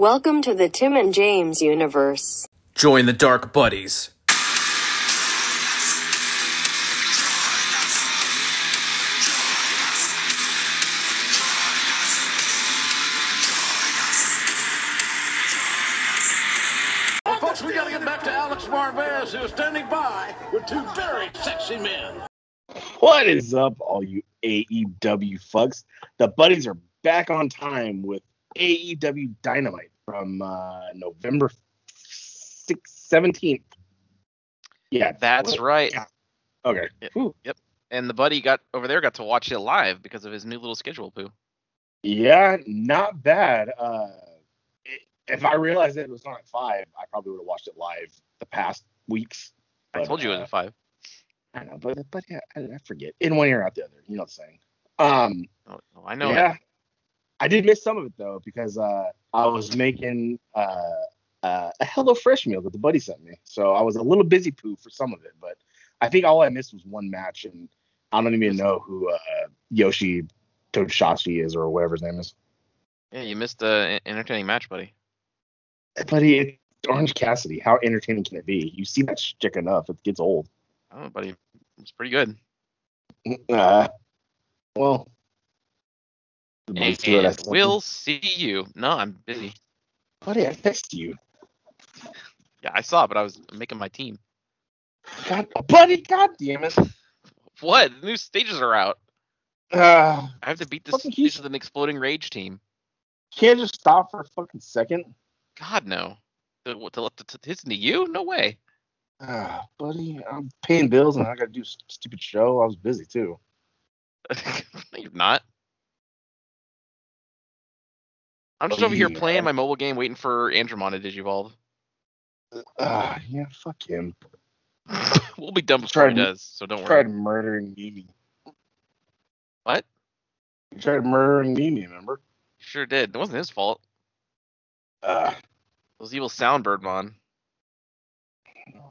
Welcome to the Tim and James universe. Join the Dark Buddies. Well, folks, we gotta get back to Alex Marvez, who's standing by with two very sexy men. What is up, all you AEW fucks? The buddies are back on time with AEW Dynamite from uh, November 6th, 17th. Yeah, That's right. Yeah. Okay. Yep. Whew. And the buddy got over there got to watch it live because of his new little schedule, Pooh. Yeah, not bad. Uh, it, if I realized that it was on at five, I probably would have watched it live the past weeks. I told you it was uh, at five. I know, but but yeah, I, I forget. In one ear, out the other. You know what I'm saying? Um, Oh, oh, I know. yeah, I did miss some of it though because uh, I was making uh, uh, a Hello Fresh meal that the buddy sent me, so I was a little busy poo for some of it. But I think all I missed was one match, and I don't even know who uh, Yoshi Toshashi is or whatever his name is. Yeah, you missed the entertaining match, buddy. Buddy, it's Orange Cassidy. How entertaining can it be? You see that shit enough, it gets old. Oh, buddy, it's pretty good. Uh, well, And, let's see what I said. we'll see you. No, I'm busy. buddy, I text you. Yeah, I saw, but I was making my team. God, buddy, god damn it. What? The new stages are out. Uh, I have to beat this Fucking stage with an exploding rage team. can't just stop for a fucking second. God no. To, to let the t- hits into you? No way. Ah, buddy, I'm paying bills and I gotta do a stupid show. I was busy too. no, you're not. I'm just over here Yeah. playing my mobile game, waiting for Andromon to digivolve. Ah, yeah, fuck him. we'll be done before he Tried- does, so don't Tried worry. murdering Mimi. What? He tried murdering Mimi, remember? Sure did. It wasn't his fault. Ah, Those evil sound birdmon.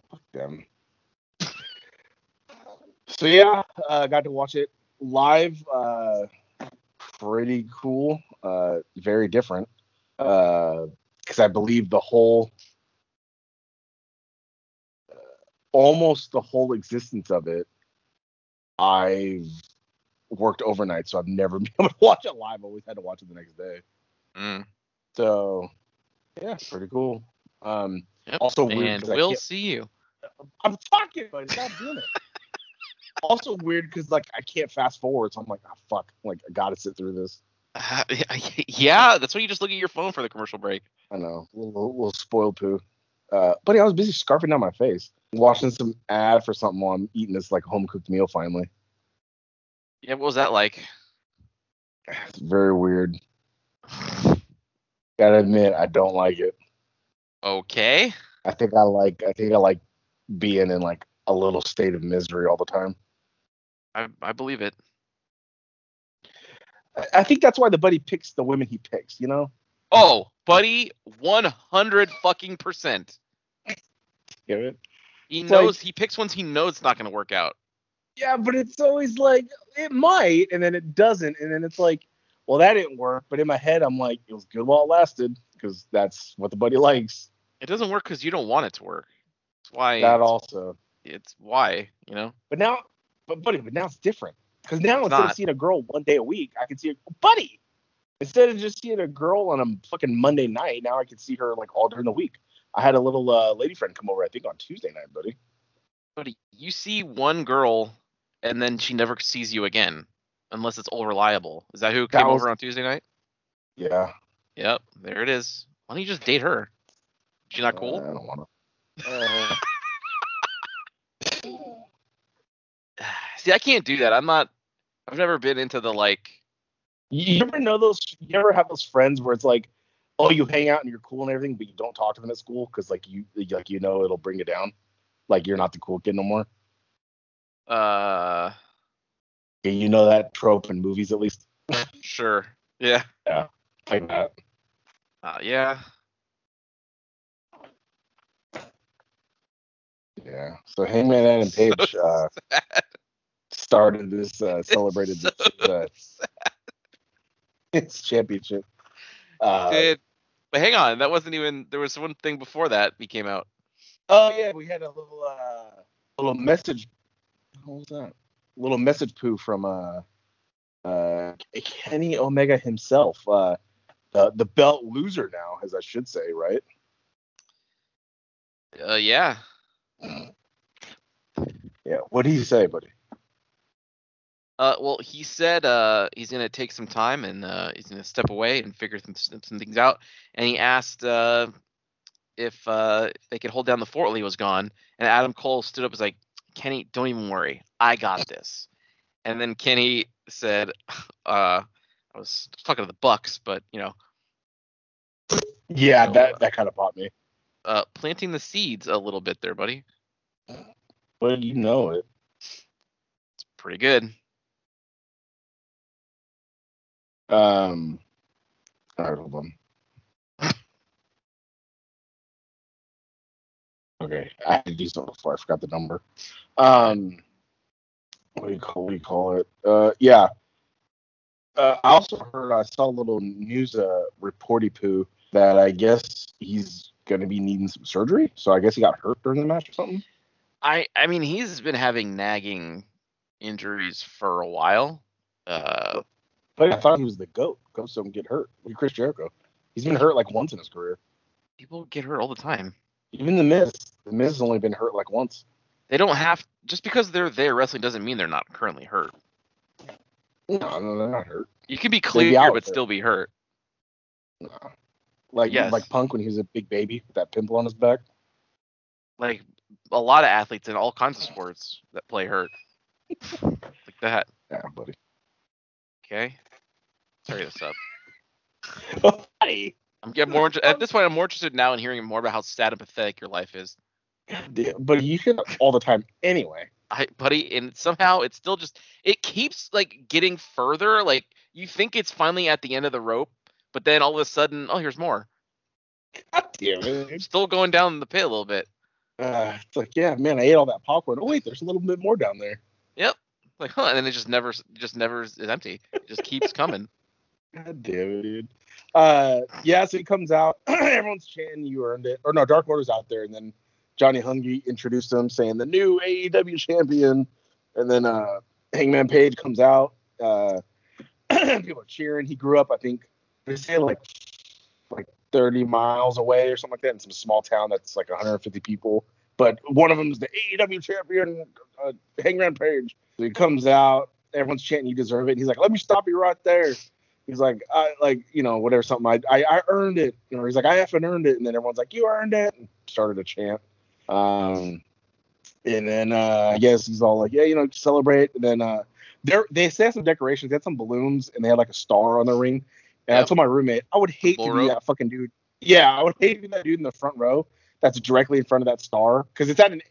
fuck them. So yeah, uh, got to watch it live. Uh, pretty cool. Uh, very different. Because I believe the whole, uh, almost the whole existence of it, I've worked overnight, so I've never been able to watch it live. I always had to watch it the next day. Mm. So yeah, pretty cool. Um, Yep. Also weird and we'll see you. I'm talking, but stop doing it. Also weird because like I can't fast forward, so I'm like, oh fuck, like I gotta sit through this. Uh, yeah, that's why you just look at your phone for the commercial break. I know, a little, little spoiled poo. Uh, buddy, I was busy scarfing down my face, watching some ad for something while I'm eating this like home cooked meal. Finally, Yeah, what was that like? it's very weird. Gotta admit, I don't like it. Okay. I think I like, I think I like being in like a little state of misery all the time. I I believe it. I, think that's why the buddy picks the women he picks. You know? Oh, buddy, 100 fucking percent. Get it? He It's like- knows he picks ones he knows it's not going to work out. Yeah, but it's always like it might, and then it doesn't, and then it's like, well, that didn't work. But in my head, I'm like, it was good while it lasted, because that's what the buddy likes. It doesn't work because you don't want it to work. That's why. That also. It's why you know. But now, but buddy, but now it's different, because now It's instead of seeing a girl one day a week, I can see a buddy. Instead of just seeing a girl on a fucking Monday night, now I can see her like all during the week. I had a little uh, lady friend come over, I think on Tuesday night, buddy. Buddy, you see one girl, and then she never sees you again, unless it's all reliable. Is that who That came was- over on Tuesday night? Yeah. Yep, there it is. Why don't you just date her? She not Uh, cool? I don't want to. See, I can't do that. I'm not. I've never been into the like. You ever know those? You ever have those friends where it's like, oh, you hang out and you're cool and everything, but you don't talk to them at school because like you like you know it'll bring you down, like you're not the cool kid no more. Uh, Yeah, you know that trope in movies at least, sure. Yeah. Yeah. Like that. Uh, yeah. Yeah. So Hangman Adam Page uh, started this uh, celebrated So this, uh, his championship. Uh, Dude, But hang on, that wasn't even. There was one thing before that we came out. Oh yeah, we had a little uh little message. What was that? Little message poo from uh uh Kenny Omega himself. Uh the the belt loser now, as I should say, right? Uh, yeah. Yeah. What did he say, buddy? Uh, well, he said uh, he's gonna take some time and uh, he's gonna step away and figure some, some things out. And he asked uh, if uh, they could hold down the fort while he was gone. And Adam Cole stood up and was like, "Kenny, don't even worry, I got this." And then Kenny said, uh, "I was talking to the Bucks, but you know, Yeah, So, that that kind of popped me. uh, planting the seeds a little bit there, buddy. But you know it. It's pretty good." Um. All right, hold on. Okay, I had to do something before I forgot the number. Um, what do you call what do you call it? Uh, yeah. Uh, I also heard I saw a little news uh reporty poo that I guess he's gonna be needing some surgery. So I guess he got hurt during the match or something. I I mean he's been having nagging injuries for a while. Uh, But I thought he was the goat. Ghost don't get hurt. Look at Chris Jericho. He's been hurt like once in his career. people get hurt all the time. Even the Miz. The Miz has only been hurt like once. They don't have just because they're there wrestling doesn't mean they're not currently hurt. No, no, they're not hurt. You can be clear but there. still be hurt. No. Like Yes. like Punk when he was a big baby with that pimple on his back. Like a lot of athletes in all kinds of sports that play hurt. like that. Yeah, buddy. Okay. Sorry this up. Buddy. I'm getting more inter- at this point. I'm more interested now in hearing more about how sad and pathetic your life is. But you hear that all the time anyway. I, buddy, and somehow it's still just it keeps like getting further. Like you think it's finally at the end of the rope, but then all of a sudden, oh, here's more. God damn it. Still going down the pit a little bit. Uh, it's like, yeah, man, I ate all that popcorn. Oh wait, there's a little bit more down there. Yep. Like, huh? And then it just never, just never is empty. It just keeps coming. God damn it, dude. Uh, yeah, so he comes out. Everyone's chanting, "You earned it." Or no, Dark Order's out there, and then Johnny Hungy introduced him, saying the new AEW champion. And then uh, Hangman Page comes out. Uh, people are cheering. He grew up, I think, they say like like 30 miles away or something like that, in some small town that's like 150 people. But one of them is the AEW champion, uh, Hangman Page. So he comes out. Everyone's chanting, "You deserve it." And he's like, "Let me stop you right there." He's like, I like, you know, whatever, something. I, I, I earned it. You know, he's like, I haven't earned it. And then everyone's like, you earned it. And started a chant. Um, and then uh, I guess he's all like, yeah, you know, celebrate. And then uh, they they had some decorations. They had some balloons, and they had like a star on the ring. And I told my roommate, I would hate Bull to be rope? that fucking dude. Yeah, I would hate to be that dude in the front row that's directly in front of that star because it's at an.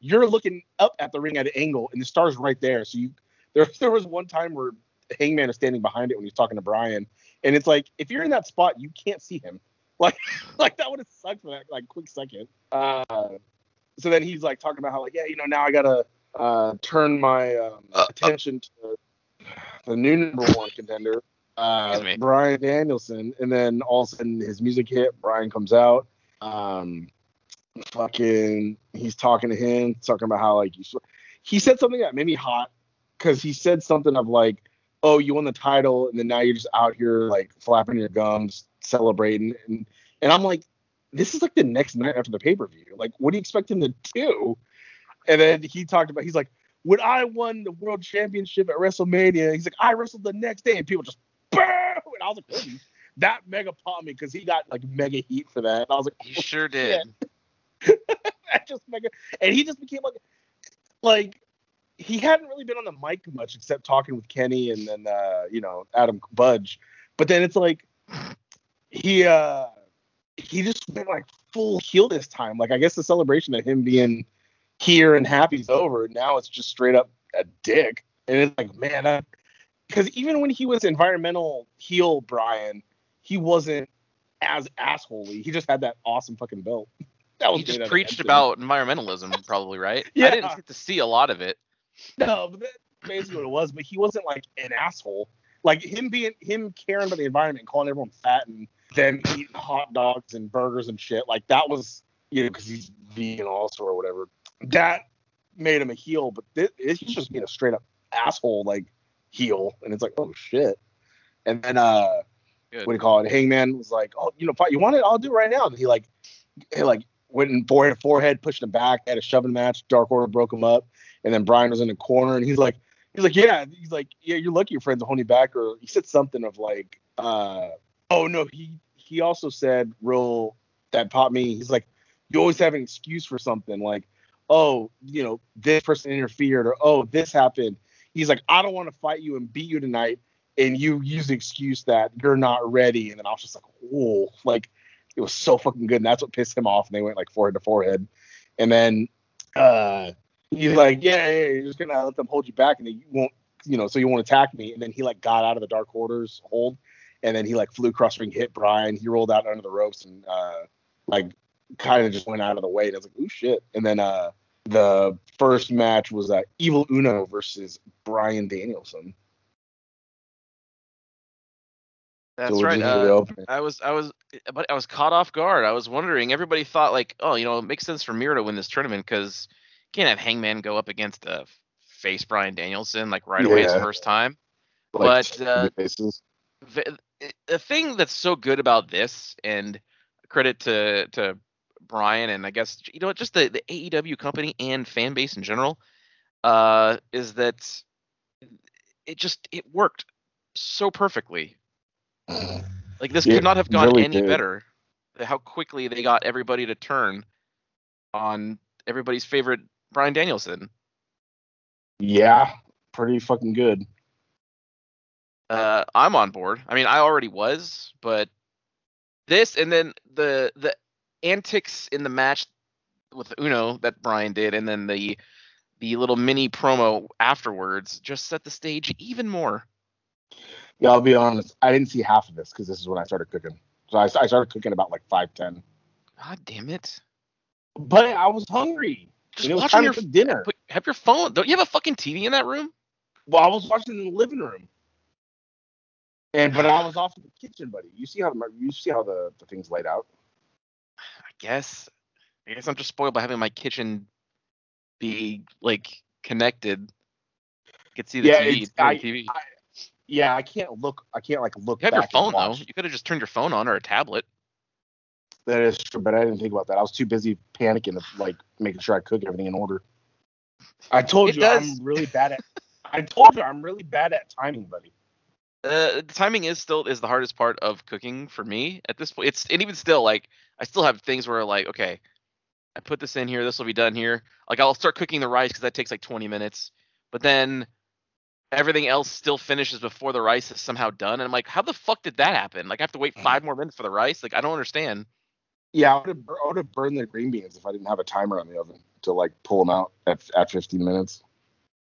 You're looking up at the ring at an angle, and the star's right there. So you there there was one time where Hangman is standing behind it when he's talking to Brian, and it's like if you're in that spot, you can't see him. Like like that would have sucked for that like quick second. Uh, so then he's like talking about how like yeah you know now I gotta uh, turn my um, Uh, uh. attention to the new number one contender, uh, Brian Danielson, and then all of a sudden his music hit. Brian comes out. Um, fucking, he's talking to him, talking about how like you. He said something that made me hot because he said something of like, "Oh, you won the title, and then now you're just out here like flapping your gums, celebrating," and and I'm like, this is like the next night after the pay per view. Like, what do you expect him to do? And then he talked about, he's like, when I won the world championship at WrestleMania, he's like, I wrestled the next day, and people just boo, and I was like, that mega popped me because he got like mega heat for that. And I was like, He sure did. that just mega, and he just became like, like he hadn't really been on the mic much except talking with Kenny and then uh, you know Adam Budge, but then it's like he uh he just went like full heel this time. Like I guess the celebration of him being here and happy's over. Now it's just straight up a dick, and it's like man, because even when he was environmental heel Brian, he wasn't as assholey. He just had that awesome fucking belt. That was He just made out of preached about environmentalism, probably, right? yeah. I didn't get to see a lot of it. No, but that's basically what it was. But he wasn't like an asshole. Like him being him caring about the environment, and calling everyone fat and them eating hot dogs and burgers and shit. Like that was, you know, because he's vegan also or whatever. That made him a heel, but this, he's just being a straight up asshole like heel, and it's like, oh shit. And then uh, Good. what do you call it? Hangman was like, oh, you know, fight, you want it? I'll do it right now. And he like, he like went in forehead forehead, pushed him back, had a shoving match. Dark Order broke him up, and then Brian was in the corner, and he's like, he's like, yeah, he's like, yeah, you're lucky your friends holding you back, or he said something of like, uh, oh no, he he also said real that popped me. He's like, you always have an excuse for something, like, oh, you know, this person interfered, or oh, this happened. He's like, I don't want to fight you and beat you tonight, and you use the excuse that you're not ready. And then I was just like, whoa, like it was so fucking good, and that's what pissed him off. And they went like forehead to forehead, and then uh, he's like, yeah, yeah, you're just gonna let them hold you back, and then you won't, you know, so you won't attack me. And then he like got out of the Dark Order's hold, and then he like flew cross ring, hit Brian. He rolled out under the ropes and uh, like kind of just went out of the way. And I was like, oh shit. And then uh, the first match was uh, Evil Uno versus Brian Danielson. That's So right. this is the Uh. I was I was but I was caught off guard. I was wondering. Everybody thought like, oh, you know, it makes sense for Miro to win this tournament because can't have Hangman go up against a face Brian Danielson like right away his first time. Like, but, uh, the, the thing that's so good about this, and credit to to Brian, and I guess you know what just the the AEW company and fan base in general, uh, is that it just it worked so perfectly. Like this Yeah, could not have gone really any did. better. How quickly they got everybody to turn on everybody's favorite Brian Danielson. Yeah, pretty fucking good. uh, I'm on board. I mean, I already was, but this and then the the antics in the match with Uno that Brian did, and then the the little mini promo afterwards just set the stage even more. Yeah, I'll be honest. I didn't see half of this because this is when I started cooking. So I, I started cooking about like five ten. God damn it! But I was hungry. Just and it was watch time your dinner. have your phone. Don't you have a fucking TV in that room? Well, I was watching in the living room. And but I was off in the kitchen, buddy. You see how the you see how the, the thing's laid out. I guess. I guess I'm just spoiled by having my kitchen be like connected. I could see the Yeah, TV. I- TV. Yeah, I can't look. I can't like look. You have your phone though. You could have just turned your phone on or a tablet. That is true, but I didn't think about that. I was too busy panicking like making sure I cook everything in order. I told It you does- I'm really bad at. I told you I'm really bad at timing, buddy. Uh, the timing is still is the hardest part of cooking for me at this point. It's and even still like I still have things where like okay, I put this in here, this will be done here. Like I'll start cooking the rice because that takes like 20 minutes, but then everything else still finishes before the rice is somehow done. And I'm like, how the fuck did that happen? Like I have to wait five more minutes for the rice. Like I don't understand. Yeah, I would have I would have burned the green beans if I didn't have a timer on the oven to like pull them out at at 15 minutes.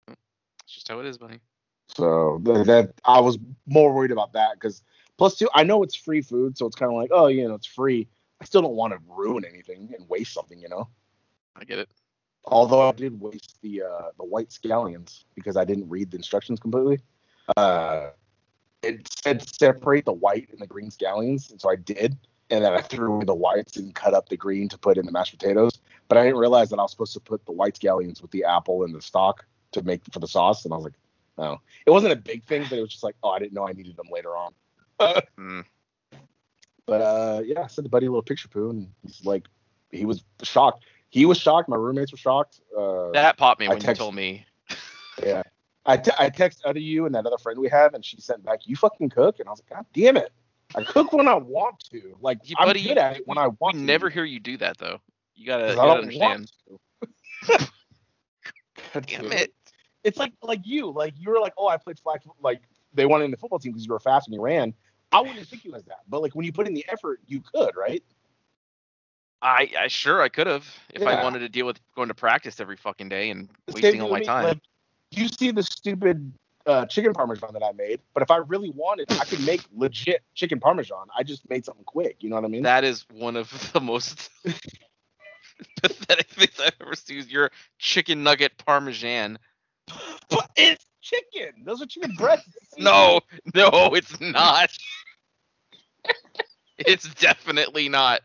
It's just how it is, buddy. So th- that I was more worried about that because plus two, I know it's free food, so it's kind of like, oh, you know, it's free. I still don't want to ruin anything and waste something, you know. I get it. Although I did waste the uh, the white scallions because I didn't read the instructions completely. Uh, it said separate the white and the green scallions, and so I did. And then I threw away the whites and cut up the green to put in the mashed potatoes. But I didn't realize that I was supposed to put the white scallions with the apple and the stock to make for the sauce. And I was like, oh, it wasn't a big thing, but it was just like, oh, I didn't know I needed them later on. Mm. But uh, yeah, I sent the buddy a little picture poo, and he's like, he was shocked. He was shocked. My roommates were shocked. Uh, That popped me I when you told me. yeah. I, te- I text other you and that other friend we have, and she sent back, "You fucking cook," and I was like, "God damn it! I cook when I want to. Like Yeah, I'm buddy, good at it when I We want to. never hear you do that though. You gotta, you gotta understand. want to. God Damn it. It's like like you, like you were like, oh, I played flag, like they wanted in the football team because you were fast and you ran. I wouldn't think you as that, but like when you put in the effort, you could, right? I, I sure I could have if I wanted to deal with going to practice every fucking day and wasting all my time. Like, you see the stupid uh, chicken parmesan that I made, but if I really wanted, I could make legit chicken parmesan. I just made something quick. You know what I mean? that is one of the most pathetic things I've ever seen. is Your chicken nugget parmesan. but it's chicken. Those are chicken breasts. No, no, it's not. It's definitely not.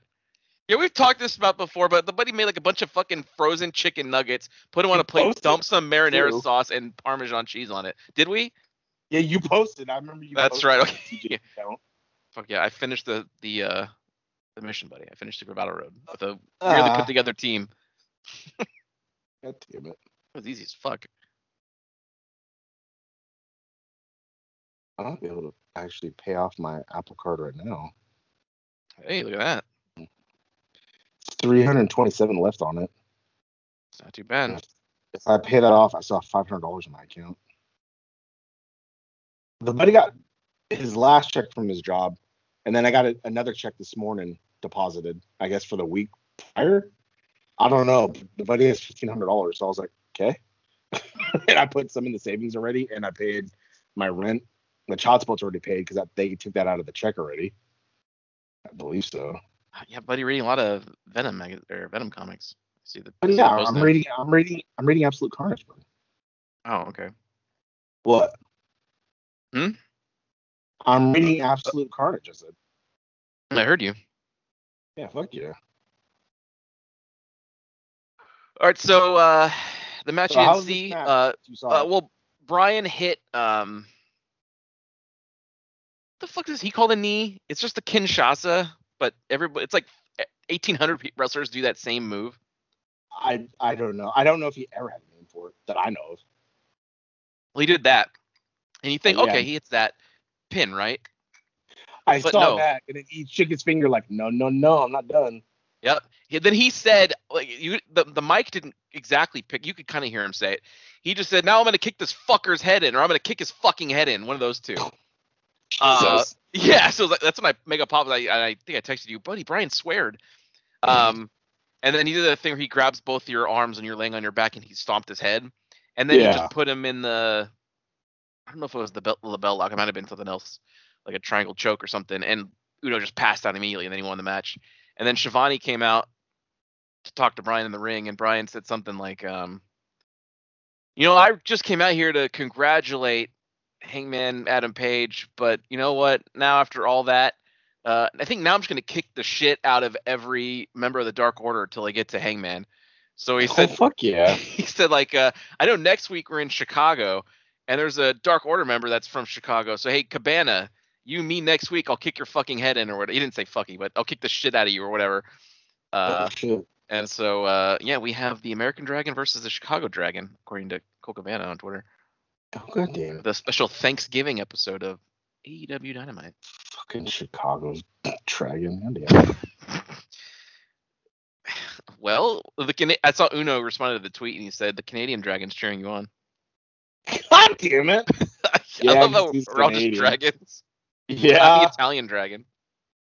Yeah, we've talked this about before, but the buddy made like a bunch of fucking frozen chicken nuggets, put them on a plate, posted dump some marinara too. sauce and Parmesan cheese on it. Did we? Yeah, you posted. I remember you. That's right, okay. the account. Fuck yeah, I finished the the uh the mission, buddy. I finished Super Battle Road with a really Ah, put together team. God damn it. It was easy as fuck. I might be able to actually pay off my Apple Card right now. Hey, look at that. It's 327 left on it. It's not too bad. If I pay that off, I still have $500 in my account. The buddy got his last check from his job, and then I got a, another check this morning deposited. I guess for the week prior. I don't know. but The buddy has $1,500, so I was like, okay. and I put some in the savings already, and I paid my rent. The child support's already paid because they took that out of the check already. I believe so. Yeah, buddy, reading a lot of Venom mag- or Venom comics. I see the. I yeah, I'm now. reading. I'm reading. I'm reading Absolute Carnage. Bro. Oh, okay. What? Hmm? I'm reading Absolute Carnage. I said, I heard you. yeah, fuck yeah. All right, so uh the match So you didn't see. Uh, You uh, well, Brian hit um. The fuck does he call the knee? It's just the Kinshasa, but everybody, it's like 1,800 wrestlers do that same move. I I don't know. I don't know if he ever had a name for it that I know of. Well, he did that, and you think, Oh, yeah. okay, he hits that pin, right? I But saw no. that, and he shook his finger like, no, no, no, I'm not done. Yep. Then he said, like you, the the mic didn't exactly pick. You could kind of hear him say it. He just said, "Now I'm gonna kick this fucker's head in, or I'm gonna kick his fucking head in." One of those two. Uh, Yeah, so like, that's when I make a pop. I, I think I texted you, buddy. Brian sweared. Um, and then he did the thing where he grabs both your arms and you're laying on your back and he stomped his head, and then he Yeah. just put him in the. I don't know if it was the bel- LeBell lock. It might have been something else, like a triangle choke or something. And Uno just passed out immediately, and then he won the match. And then Schiavone came out to talk to Brian in the ring, and Brian said something like, um, "You know, I just came out here to congratulate Hangman Adam Page, but you know what? Now after all that, uh, I think now I'm just gonna kick the shit out of every member of the Dark Order until I get to Hangman." So he oh said, fuck yeah. he said like, uh, "I know next week we're in Chicago, and there's a Dark Order member that's from Chicago. So hey, Cabana." You me next week, I'll kick your fucking head in or whatever. He didn't say fucking, but I'll kick the shit out of you or whatever. Uh, oh, and so, uh, yeah, we have the American Dragon versus the Chicago Dragon, according to Colt Cabana on Twitter. Oh god damn it. The special Thanksgiving episode of AEW Dynamite. Fucking Chicago's dragon. Well, the Cana- I saw Uno responded to the tweet and he said the Canadian Dragon's cheering you on. God damn it. I Yeah, love how we're all just dragons. I'm Yeah. the Italian Dragon.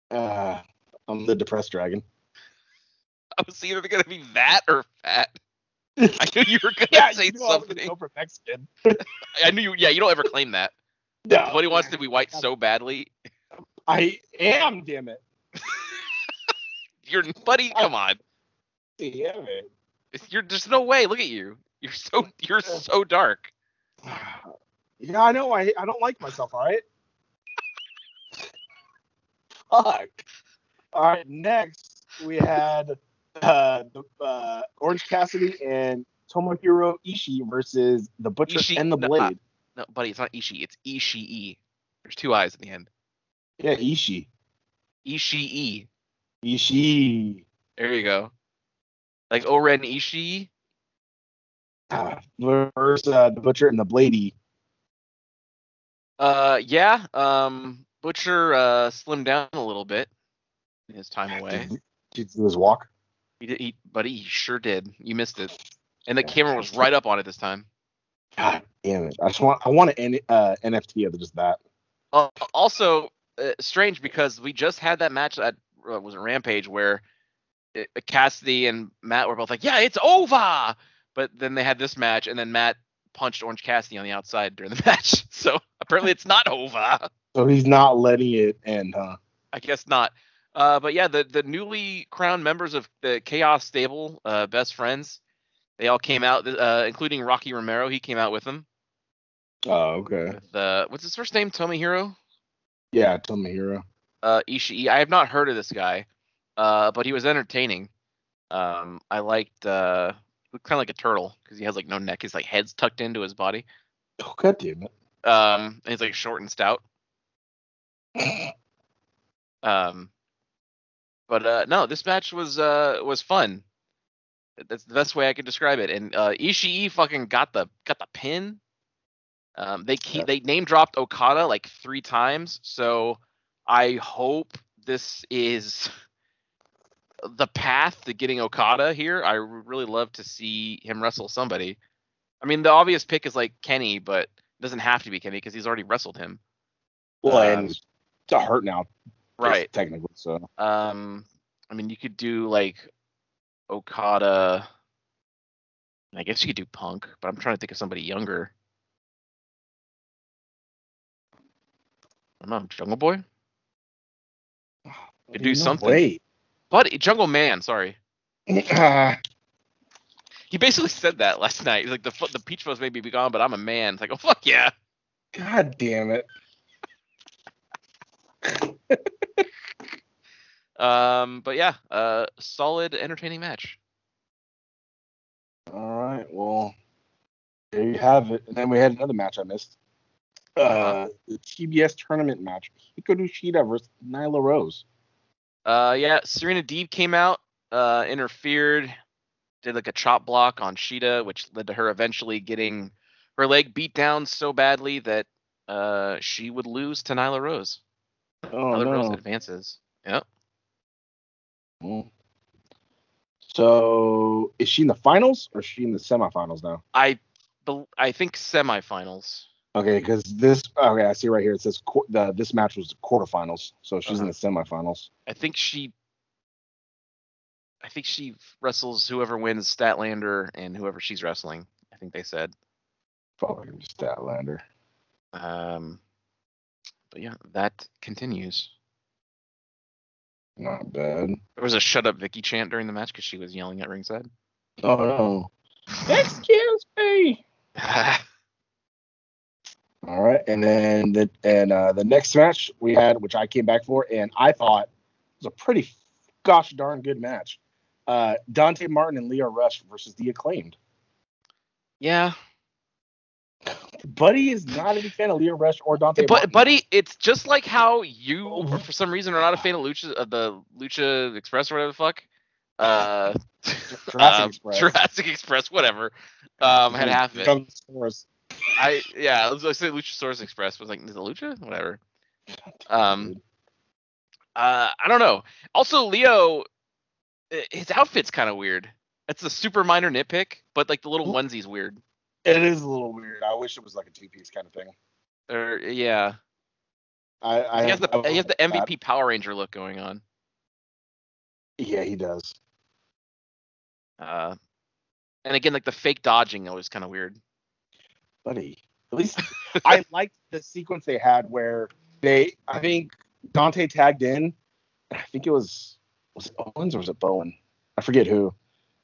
Uh, I'm the depressed dragon. I was either gonna be that or fat. I knew you were gonna Yeah, say you know I something. go for Mexican. I knew you. Yeah, you don't ever claim that. No, What he wants to be white so badly. I am, damn it. You're buddy. Come on. Damn it. You're there's no way. Look at you. You're so you're so dark. Yeah, I know. I I don't like myself. All right. Fuck. All right. Next, we had uh, the, uh, Orange Cassidy and Tomohiro Ishii versus the Butcher Ishii- and the no, uh, Blade. No, buddy, it's not Ishii. It's Ishii. There's two eyes at the end. yeah, Ishii. Ishii. Ishii. There you go. Like Oren Ishii. Uh, versus uh, the Butcher and the Bladey. Uh, yeah. Um, Butcher uh slimmed down a little bit in his time away. Did, did you do his walk? He did, he, buddy, he sure did. You missed it. And the camera was right up on it this time. God damn it! I just want I want an uh, NFT of just that. Uh, also, uh, strange because we just had that match that uh, was a Rampage where uh, Cassidy and Matt were both like, "Yeah, it's over," but then they had this match, and then Matt punched Orange Cassidy on the outside during the match. So apparently, it's not over. So he's not letting it end, huh? I guess not. Uh, but yeah, the the newly crowned members of the Chaos Stable, uh, best friends, they all came out, uh, including Rocky Romero. He came out with them. Oh, okay. With uh, what's his first name? Tomohiro. Yeah, Tomohiro. uh, Ishii. I have not heard of this guy, uh, but he was entertaining. Um, I liked uh, kind of like a turtle because he has like no neck. His like head's tucked into his body. Oh god damn it. Um, and he's like short and stout. Um, but uh, no, this match was uh was fun. That's the best way I can describe it. And uh, Ishii fucking got the got the pin. Um, they keep, Yeah. they name dropped Okada like three times, so I hope this is the path to getting Okada here. I really love to see him wrestle somebody. I mean, the obvious pick is like Kenny, but it doesn't have to be Kenny because he's already wrestled him. Well, Um, and it's a hurt now, Right. Technically, so Um, I mean, you could do like Okada. I guess you could do Punk, but I'm trying to think of somebody younger. I don't know, Jungle Boy? Could do No something. way. But Jungle Man, sorry. He basically said that last night. He's like, the the Peach Fuzz may be gone, but I'm a man. It's like, oh fuck yeah. god damn it. Um, but yeah, uh, solid, entertaining match. All right, well, there you have it. And then we had another match I missed. Uh, the TBS tournament match: Hikaru Shida versus Nyla Rose. Uh, yeah, Serena Deeb came out, uh, interfered, did like a chop block on Shida, which led to her eventually getting her leg beat down so badly that uh, she would lose to Nyla Rose. Oh Nyla Rose advances. Yep. Mm. So, is she in the finals or is she in the semifinals now? I, I think semifinals. Okay, because this. Okay, I see right here. It says qu- the this match was the quarterfinals, so she's in the semifinals. I think she. I think she wrestles whoever wins Statlander and whoever she's wrestling. I think they said. Fucking Statlander. Um, but yeah, that continues. Not bad. There was a "Shut up, Vicky" chant during the match because she was yelling at ringside. Oh no. Excuse me. All right, and then the and uh, the next match we had, which I came back for, and I thought was a pretty gosh darn good match. Uh, Dante Martin and Lio Rush versus the Acclaimed. yeah, Buddy is not a big fan of Lio Rush or Dante. but Martin. buddy, it's just like how you, Oh. for some reason, are not a fan of Lucha, of the Lucha Express or whatever the fuck. Uh, Jurassic um, Express. Jurassic Express, whatever. Um, had half of it. I yeah, I was gonna say Luchasaurus Express was like, is it Lucha? Whatever. Um, uh, I don't know. Also, Lio, his outfit's kind of weird. It's a super minor nitpick, but like the little onesie's weird. It is a little weird. I wish it was like a two piece kind of thing. Or yeah, I, I he has the he has the that. MVP Power Ranger look going on. Yeah, he does. Uh, and again, like the fake dodging always kind of weird. buddy. At least I liked the sequence they had where they, I think Dante tagged in. I think it was was it Owens or was it Bowen? I forget who.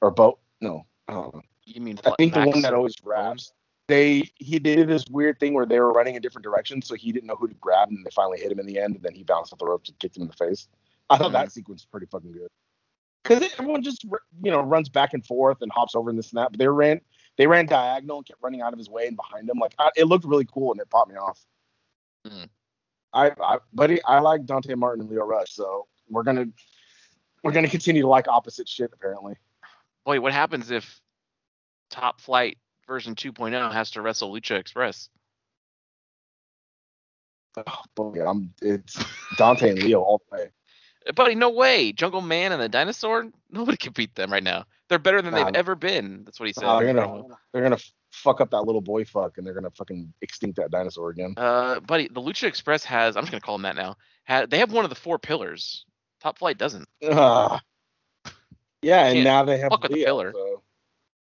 Or Bo? No, I don't know. You mean I think the one that always grabs. They he did this weird thing where they were running in different directions, so he didn't know who to grab, and they finally hit him in the end, and then he bounced off the ropes and kicked him in the face. I thought that sequence was pretty fucking good. Because everyone just you know runs back and forth and hops over and this and that, but they ran they ran diagonal and kept running out of his way and behind him. Like I, it looked really cool and it popped me off. Mhm. I, I buddy, I like Dante Martin and Lio Rush, so we're gonna we're gonna continue to like opposite shit apparently. Boy, what happens if Top Flight version 2.0 has to wrestle Lucha Express? Oh, boy, I'm it's Dante and Lio all the way. Buddy, no way. Jungle Man and the dinosaur, nobody can beat them right now. They're better than Nah. they've ever been. That's what he said. Nah, they're gonna they're gonna fuck up that little boy fuck and they're gonna fucking extinct that dinosaur again. Uh, buddy, the Lucha Express has. I'm just gonna call them that now. Ha they have one of the four pillars. Top Flight doesn't. Ah. yeah, and now they have fuck with the pillar. So.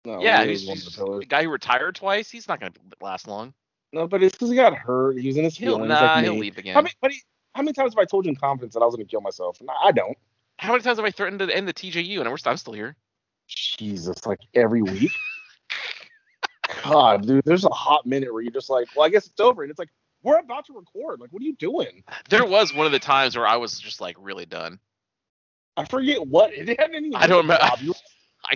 No, yeah, he's, he's the the guy who retired twice. He's not gonna last long. No, but it's because he got hurt. He was in his He'll feelings. nah, like he'll leave again. How many, how many times have I told you in confidence that I was gonna kill myself? No, I don't. How many times have I threatened to end the TJU and we're I'm still here? Jesus, like every week. God, dude, there's a hot minute where you're just like, well, I guess it's over, and it's like, we're about to record. Like, what are you doing? There was one of the times where I was just like really done. I forget what it had anything. I do don't remember-.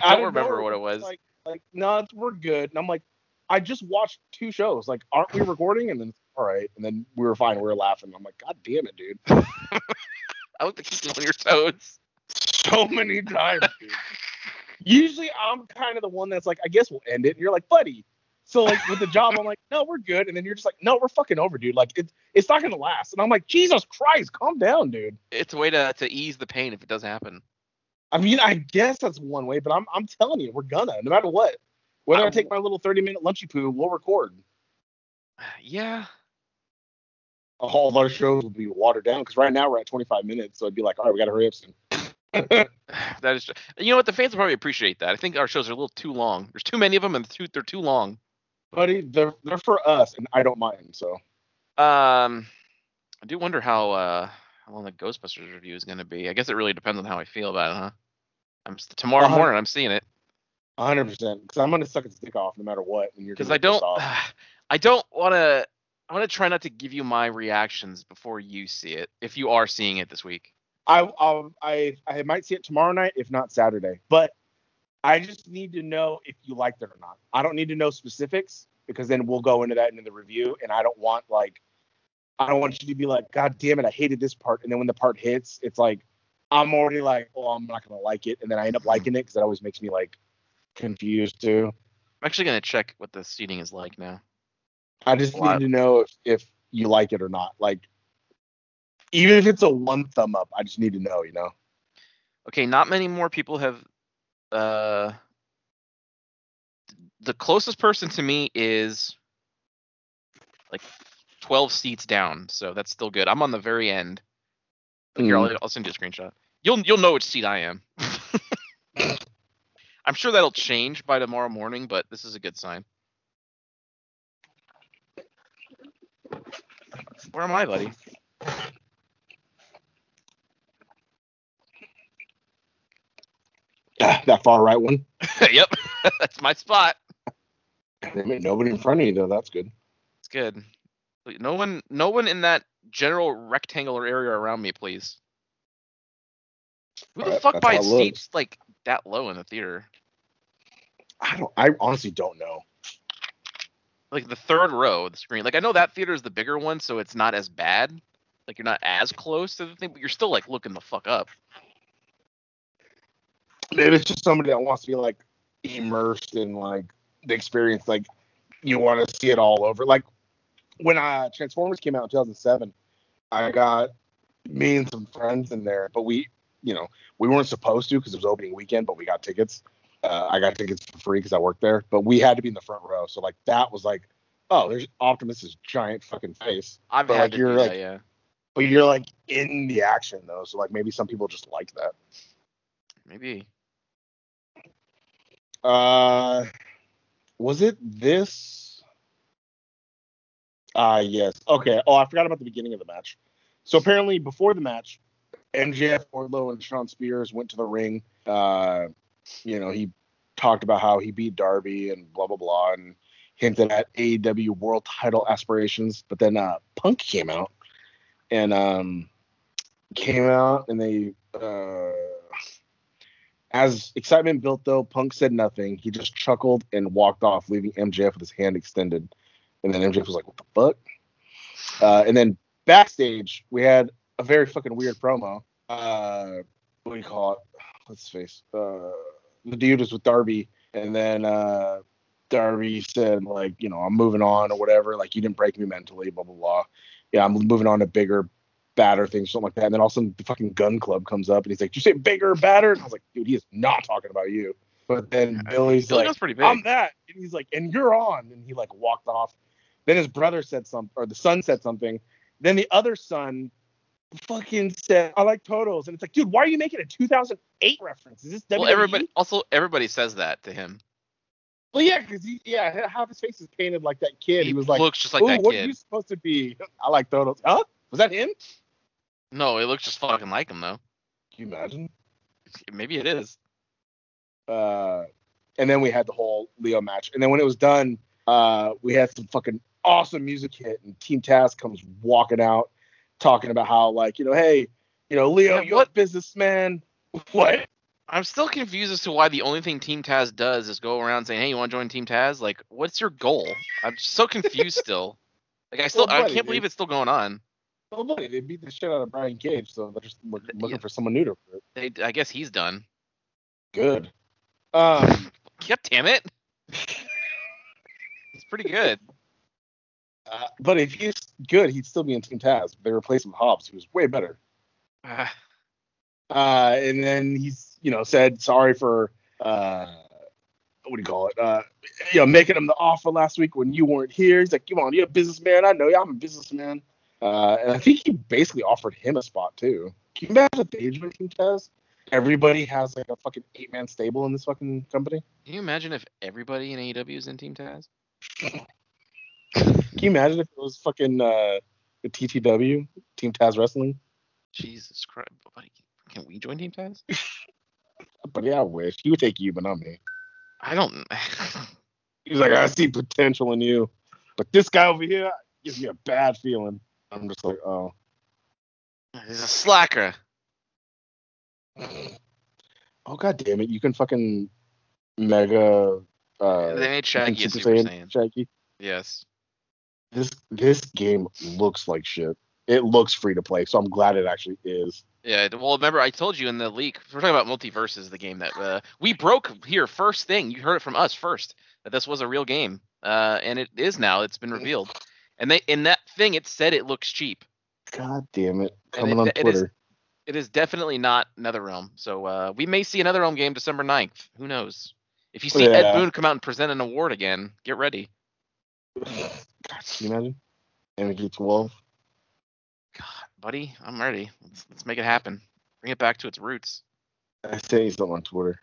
I don't remember nowhere, what it was. Like, like, no, it's- we're good. And I'm like, I just watched two shows. Like, aren't we recording? And then, all right. And then we were fine. We were laughing. I'm like, God damn it, dude. I like to keep you on your toes. So many times, dude. Usually, I'm kind of the one that's like, I guess we'll end it. And you're like, buddy. So like with the job, I'm like, no, we're good. And then you're just like, no, we're fucking over, dude. Like it's it's not gonna last. And I'm like, Jesus Christ, calm down, dude. It's a way to to ease the pain if it does happen. I mean, I guess that's one way, but I'm I'm telling you, we're gonna, no matter what. Whether I I- take my little 30 minute lunchy poo, we'll record. Yeah. All of our shows will be watered down because right now we're at 25 minutes, so it'd be like, all right, we gotta hurry up soon. That is. You know what? The fans will probably appreciate that. I think our shows are a little too long. There's too many of them, and too, they're too long. Buddy, they're they're for us, and I don't mind. So Um, I do wonder how uh how long the Ghostbusters review is going to be. I guess it really depends on how I feel about it, huh? I'm tomorrow Uh-huh. morning. I'm seeing it 100, percent because I'm gonna suck its dick off no matter what. Because I don't. I don't want to. I want to try not to give you my reactions before you see it. If you are seeing it this week. I I'll, I I might see it tomorrow night, if not Saturday. But I just need to know if you liked it or not. I don't need to know specifics because then we'll go into that in the review, and I don't want like I don't want you to be like, God damn it, I hated this part, and then when the part hits, it's like I'm already like, oh, I'm not gonna like it, and then I end up liking it because that always makes me like confused too. I'm actually going to check what the seating is like now. I just need to know if if you like it or not. Like even if it's a one thumb up, I just need to know, you know. Okay, not many more people have. Uh, the closest person to me is like 12 seats down, so that's still good. I'm on the very end. Here, Mm. I'll, I'll send you a screenshot. You'll you'll know which seat I am. I'm sure that'll change by tomorrow morning, but this is a good sign. Where am I, buddy? Ah, that far right one. yep, that's my spot. Nobody in front of you though. That's good. It's good. No one, no one in that general rectangular area around me, please. Who the fuck buys seats like that low in the theater? I don't. I honestly don't know. Like the third row of the screen. Like I know that theater is the bigger one, so it's not as bad. Like you're not as close to the thing, but you're still like looking the fuck up. Maybe it's just somebody that wants to be like immersed in like the experience. Like you want to see it all over. Like when uh, Transformers came out in 2007, I got me and some friends in there, but we, you know, we weren't supposed to because it was opening weekend, but we got tickets. Uh, I got tickets for free because I worked there, but we had to be in the front row. So like that was like, oh, there's Optimus's giant fucking face. I've But, had like, to you're like- that, yeah. But you're like in the action though, so like maybe some people just like that. Maybe. Uh, was it this? Ah, yes. Okay. Oh, I forgot about the beginning of the match. So apparently, before the match, MJF, Wardlow, and Shawn Spears went to the ring. Uh, you know, he talked about how he beat Darby and blah blah blah, and hinted at AEW World Title aspirations. But then uh, Punk came out, and um, came out, and they. Uh, as excitement built, though, Punk said nothing. He just chuckled and walked off, leaving MJF with his hand extended. And then MJF was like, "What the fuck?" Uh, and then backstage, we had a very fucking weird promo. Uh, what do you call it? Let's face? Uh, the dude was with Darby, and then uh, Darby said, like, you know, I'm moving on or whatever. Like, you didn't break me mentally, blah blah blah. Yeah, I'm moving on to bigger, badder things, something like that. And then all of a sudden, the fucking Gunn Club comes up, and he's like, "Did you say bigger, badder?" And I was like, "Dude, he is not talking about you." But then Billy's Billy like, goes pretty big. I'm that. And he's like, and you're on. And he like walked off. Then his brother said something, or the son said something. Then the other son fucking said, I like Totos. And it's like, dude, why are you making a 2008 reference? Is this WWE? well, everybody also everybody says that to him. Well, yeah, because he, yeah, half his face is painted like that kid. He, was like, looks just like that what kid. are you supposed to be? I like Totos. Huh? Was that him? No, it looks just fucking like him though. Can you imagine? Maybe it is. uh, and then we had the whole Lio match. And then when it was done, Uh, we had some fucking awesome music hit, and Team Taz comes walking out, talking about how like you know, hey, you know, Lio, you're what- a businessman. What? I'm still confused as to why the only thing Team Taz does is go around saying, "Hey, you want to join Team Taz?" Like, what's your goal? I'm so confused still. Like, I still Well, I buddy, can't believe it's still going on. Nobody. They beat the shit out of Brian Cage, so they're just look, looking Yeah. for someone new to. They, I guess he's done. Good. Um, Yep, damn it. It's pretty good. uh, but if he's good, he'd still be in Team Taz. They replaced him with Hobbs, who was way better. Ah, Uh, and then he's, you know, said sorry for, uh, what do you call it? Uh, you know, making him the offer last week when you weren't here. He's like, come on, you're a businessman. I know you. I'm a businessman. Uh, and I think he basically offered him a spot too. Can you imagine if they joined Team Taz? Everybody has like a fucking eight man stable in this fucking company. Can you imagine if everybody in AEW is in Team Taz? Can you imagine if it was fucking uh, the TTW, Team Taz Wrestling? Jesus Christ, buddy, can we join Team Taz? But yeah, I wish he would take you, but not me. I don't. He's like, I see potential in you, but this guy over here gives me a bad feeling. I'm just like, oh. He's a slacker. Oh god damn it! You can fucking mega. Uh, they made Shaggy Super Super Saiyan Saiyan. Shaggy. Yes. This this game looks like shit. It looks free to play, so I'm glad it actually is. Yeah. Well, remember I told you in the leak. We're talking about MultiVersus, the game that uh, we broke here first thing. You heard it from us first that this was a real game, uh, and it is now. It's been revealed, and they in that thing it said it looks cheap. God damn it! Coming it- on it is- Twitter. It is definitely not NetherRealm. So uh, we may see another Realm game December 9th. Who knows? If you see Ed Yeah. Boon come out and present an award again, get ready. God, can you imagine? Energy 12. God, buddy, I'm ready. Let's, let's make it happen. Bring it back to its roots. I say something on Twitter.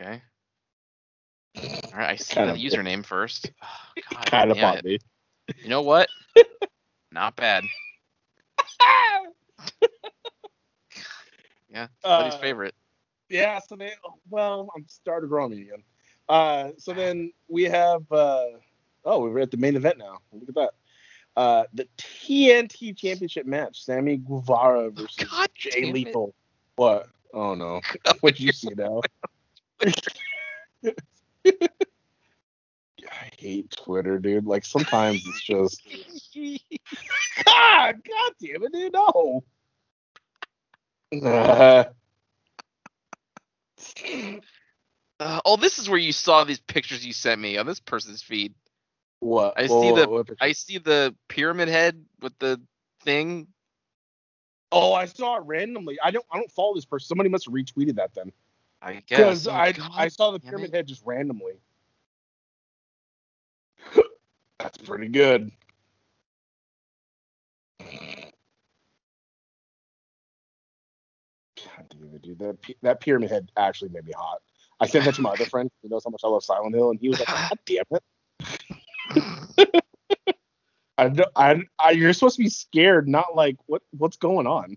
Okay. All right, I see Kinda- the username first. Oh, God Kind of damn on me. You know what? Not bad. Yeah, buddy's Uh, favorite. Yeah, so they well, I'm started growing again. Uh, so then we have uh, oh, we're at the main event now. Look at that. Uh, the TNT Championship match: Sammy Guevara versus God Jay. Lethal. What? Oh no! What you see now? I hate Twitter, dude. Like sometimes it's just God, God damn it, dude, no. Uh, oh, this is where you saw these pictures you sent me on this person's feed. what? I see Whoa, the- whoa, what picture? I see the pyramid head with the thing. Oh, I saw it randomly. I don't. I don't follow this person. Somebody must have retweeted that then, I guess. because Oh, I God I saw the pyramid it. head just randomly. That's pretty good. God damn dude. That that pyramid head actually made me hot. I sent that to my other friend. He knows how much I love Silent Hill, and he was like, "God damn it." I, I, I, you're supposed to be scared, not like what what's going on.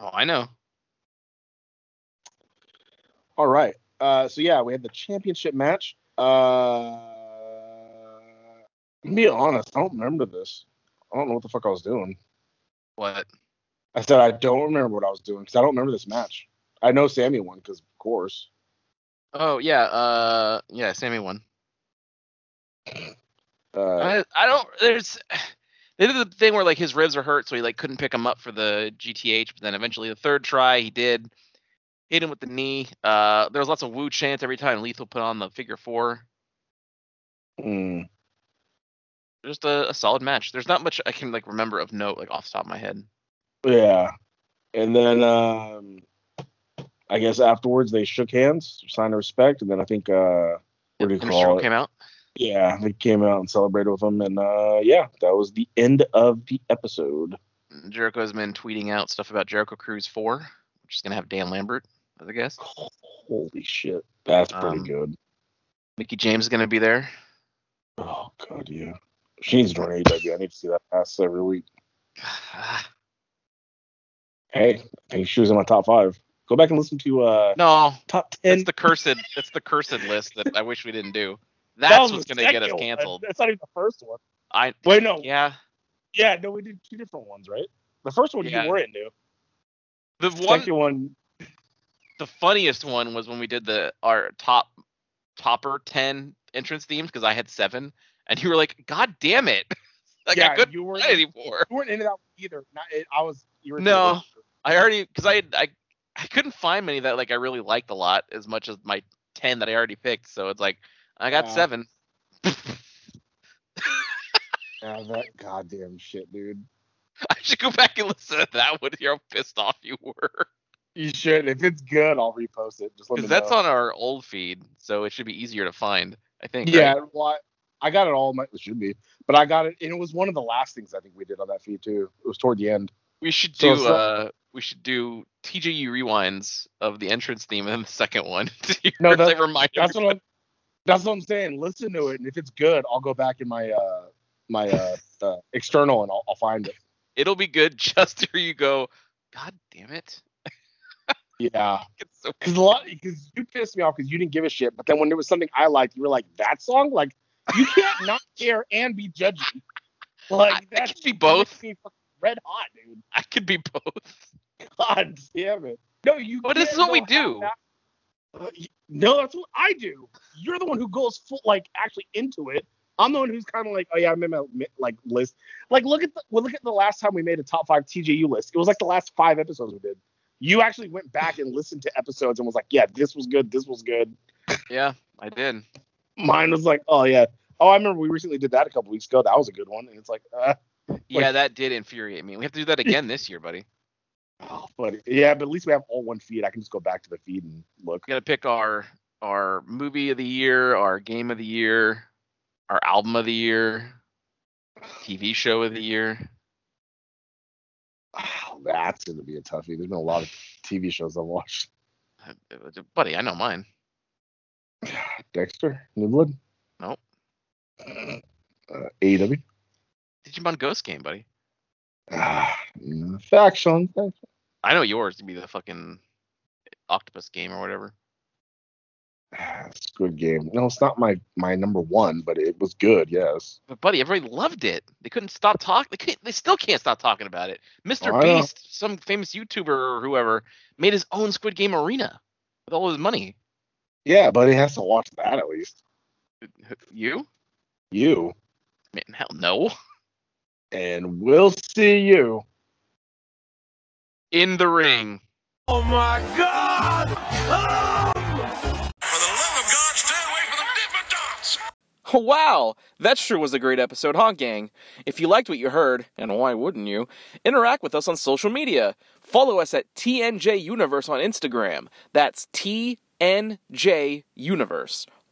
Oh, I know. All right. Uh, so yeah, we had the championship match. Uh, be honest, I don't remember this. I don't know what the fuck I was doing. What? I said I don't remember what I was doing because I don't remember this match. I know Sammy won because of course. Oh yeah. Uh, yeah. Sammy won. Uh, I, I don't. There's. They did the thing where like his ribs are hurt, so he like couldn't pick him up for the GTH. But then eventually the third try he did hit him with the knee. Uh, there was lots of woo chants every time Lethal put on the figure four. mm, Just a, a solid match. There's not much I can like remember of note like off the top of my head. yeah, and then um, I guess afterwards they shook hands, sign of respect, and then I think uh, what do you call it? came out. Yeah, they came out and celebrated with him, and uh, yeah, that was the end of the episode. Jericho's been tweeting out stuff about Jericho Cruise 4, which is gonna have Dan Lambert as a guest. Holy shit, that's pretty Um, good. Mickie James is gonna be there. Oh god, yeah. She needs to join AEW. I need to see that pass every week. Hey, I think she was in my top five. Go back and listen to uh no, top ten. it's the cursed. It's the cursed list that I wish we didn't do. That's was what's gonna get us second one. canceled. That's not even the first one. I Wait, no. Yeah, yeah. no, we did two different ones, right? The first one Yeah. you were into. The The one second one, the funniest one was when we did the our top topper 10 entrance themes because I had seven and you were like, God damn it. like yeah, I couldn't you weren't anymore. you weren't into that either. Not, it, I was. You were No. I already because I I I couldn't find many that like I really liked a lot as much as my 10 that I already picked. So it's like I got Yeah. seven. Yeah, that goddamn shit, dude. I should go back and listen to that one. Hear how pissed off you were. You should. If it's good, I'll repost it. Just Because that's know. on our old feed, so it should be easier to find. I think. Yeah, right? well, I I got it all. My, it should be, but I got it, and it was one of the last things I think we did on that feed too. It was toward the end. We should do not- uh we should do TJU rewinds of the entrance theme and the second one. No, if that- they remind That's what. I'm. That's what I'm saying. Listen to it, and if it's good, I'll go back in my uh my uh, uh external and I'll, I'll find it. It'll be good just to you go, God damn it. Yeah, It's so because a lot because you pissed me off because you didn't give a shit, but then when there was something I liked, you were like that song. Like you can't not care and be judgy. Like I that's could be both. Makes me fucking red hot, dude. I could be both. God damn it. No, you. But this is what we do. Uh, no, that's what I do. You're the one who goes full, like actually into it. I'm the one who's kind of like, oh yeah, I made my like list. Like look at the well, look at the last time we made a top five TJU list. It was like the last five episodes we did. You actually went back and listened to episodes and was like, yeah, this was good, this was good. Yeah, I did. Mine was like, oh yeah, oh I remember we recently did that a couple weeks ago. That was a good one. And it's like, uh, Yeah, Like- that did infuriate me. We have to do that again this year, buddy. oh, but yeah, but at least we have all one feed. I can just go back to the feed and look. We gotta pick our our movie of the year, our game of the year, our album of the year, TV show of the year. Oh, that's gonna be a toughie. There's been a lot of TV shows I've watched. Buddy, I know mine. Dexter, New Blood. Nope. Uh, AEW. Digimon Ghost game, buddy. Faction. I know yours to be the fucking octopus game or whatever. Ah, Squid Game. No, it's not my my number one, but it was good. Yes. But buddy, everybody loved it. They couldn't stop talking. They can't, they still can't stop talking about it. Mr. Oh, Beast, some famous YouTuber or whoever, made his own Squid Game arena with all his money. Yeah, but he has to watch that at least. You? You Man, hell no. and we'll see you. In the ring. Oh my God! For the love of God, stay away from the different dots! Wow, that sure was a great episode, huh, gang? If you liked what you heard, and why wouldn't you, interact with us on social media. Follow us at TNJ Universe on Instagram. That's TNJ Universe.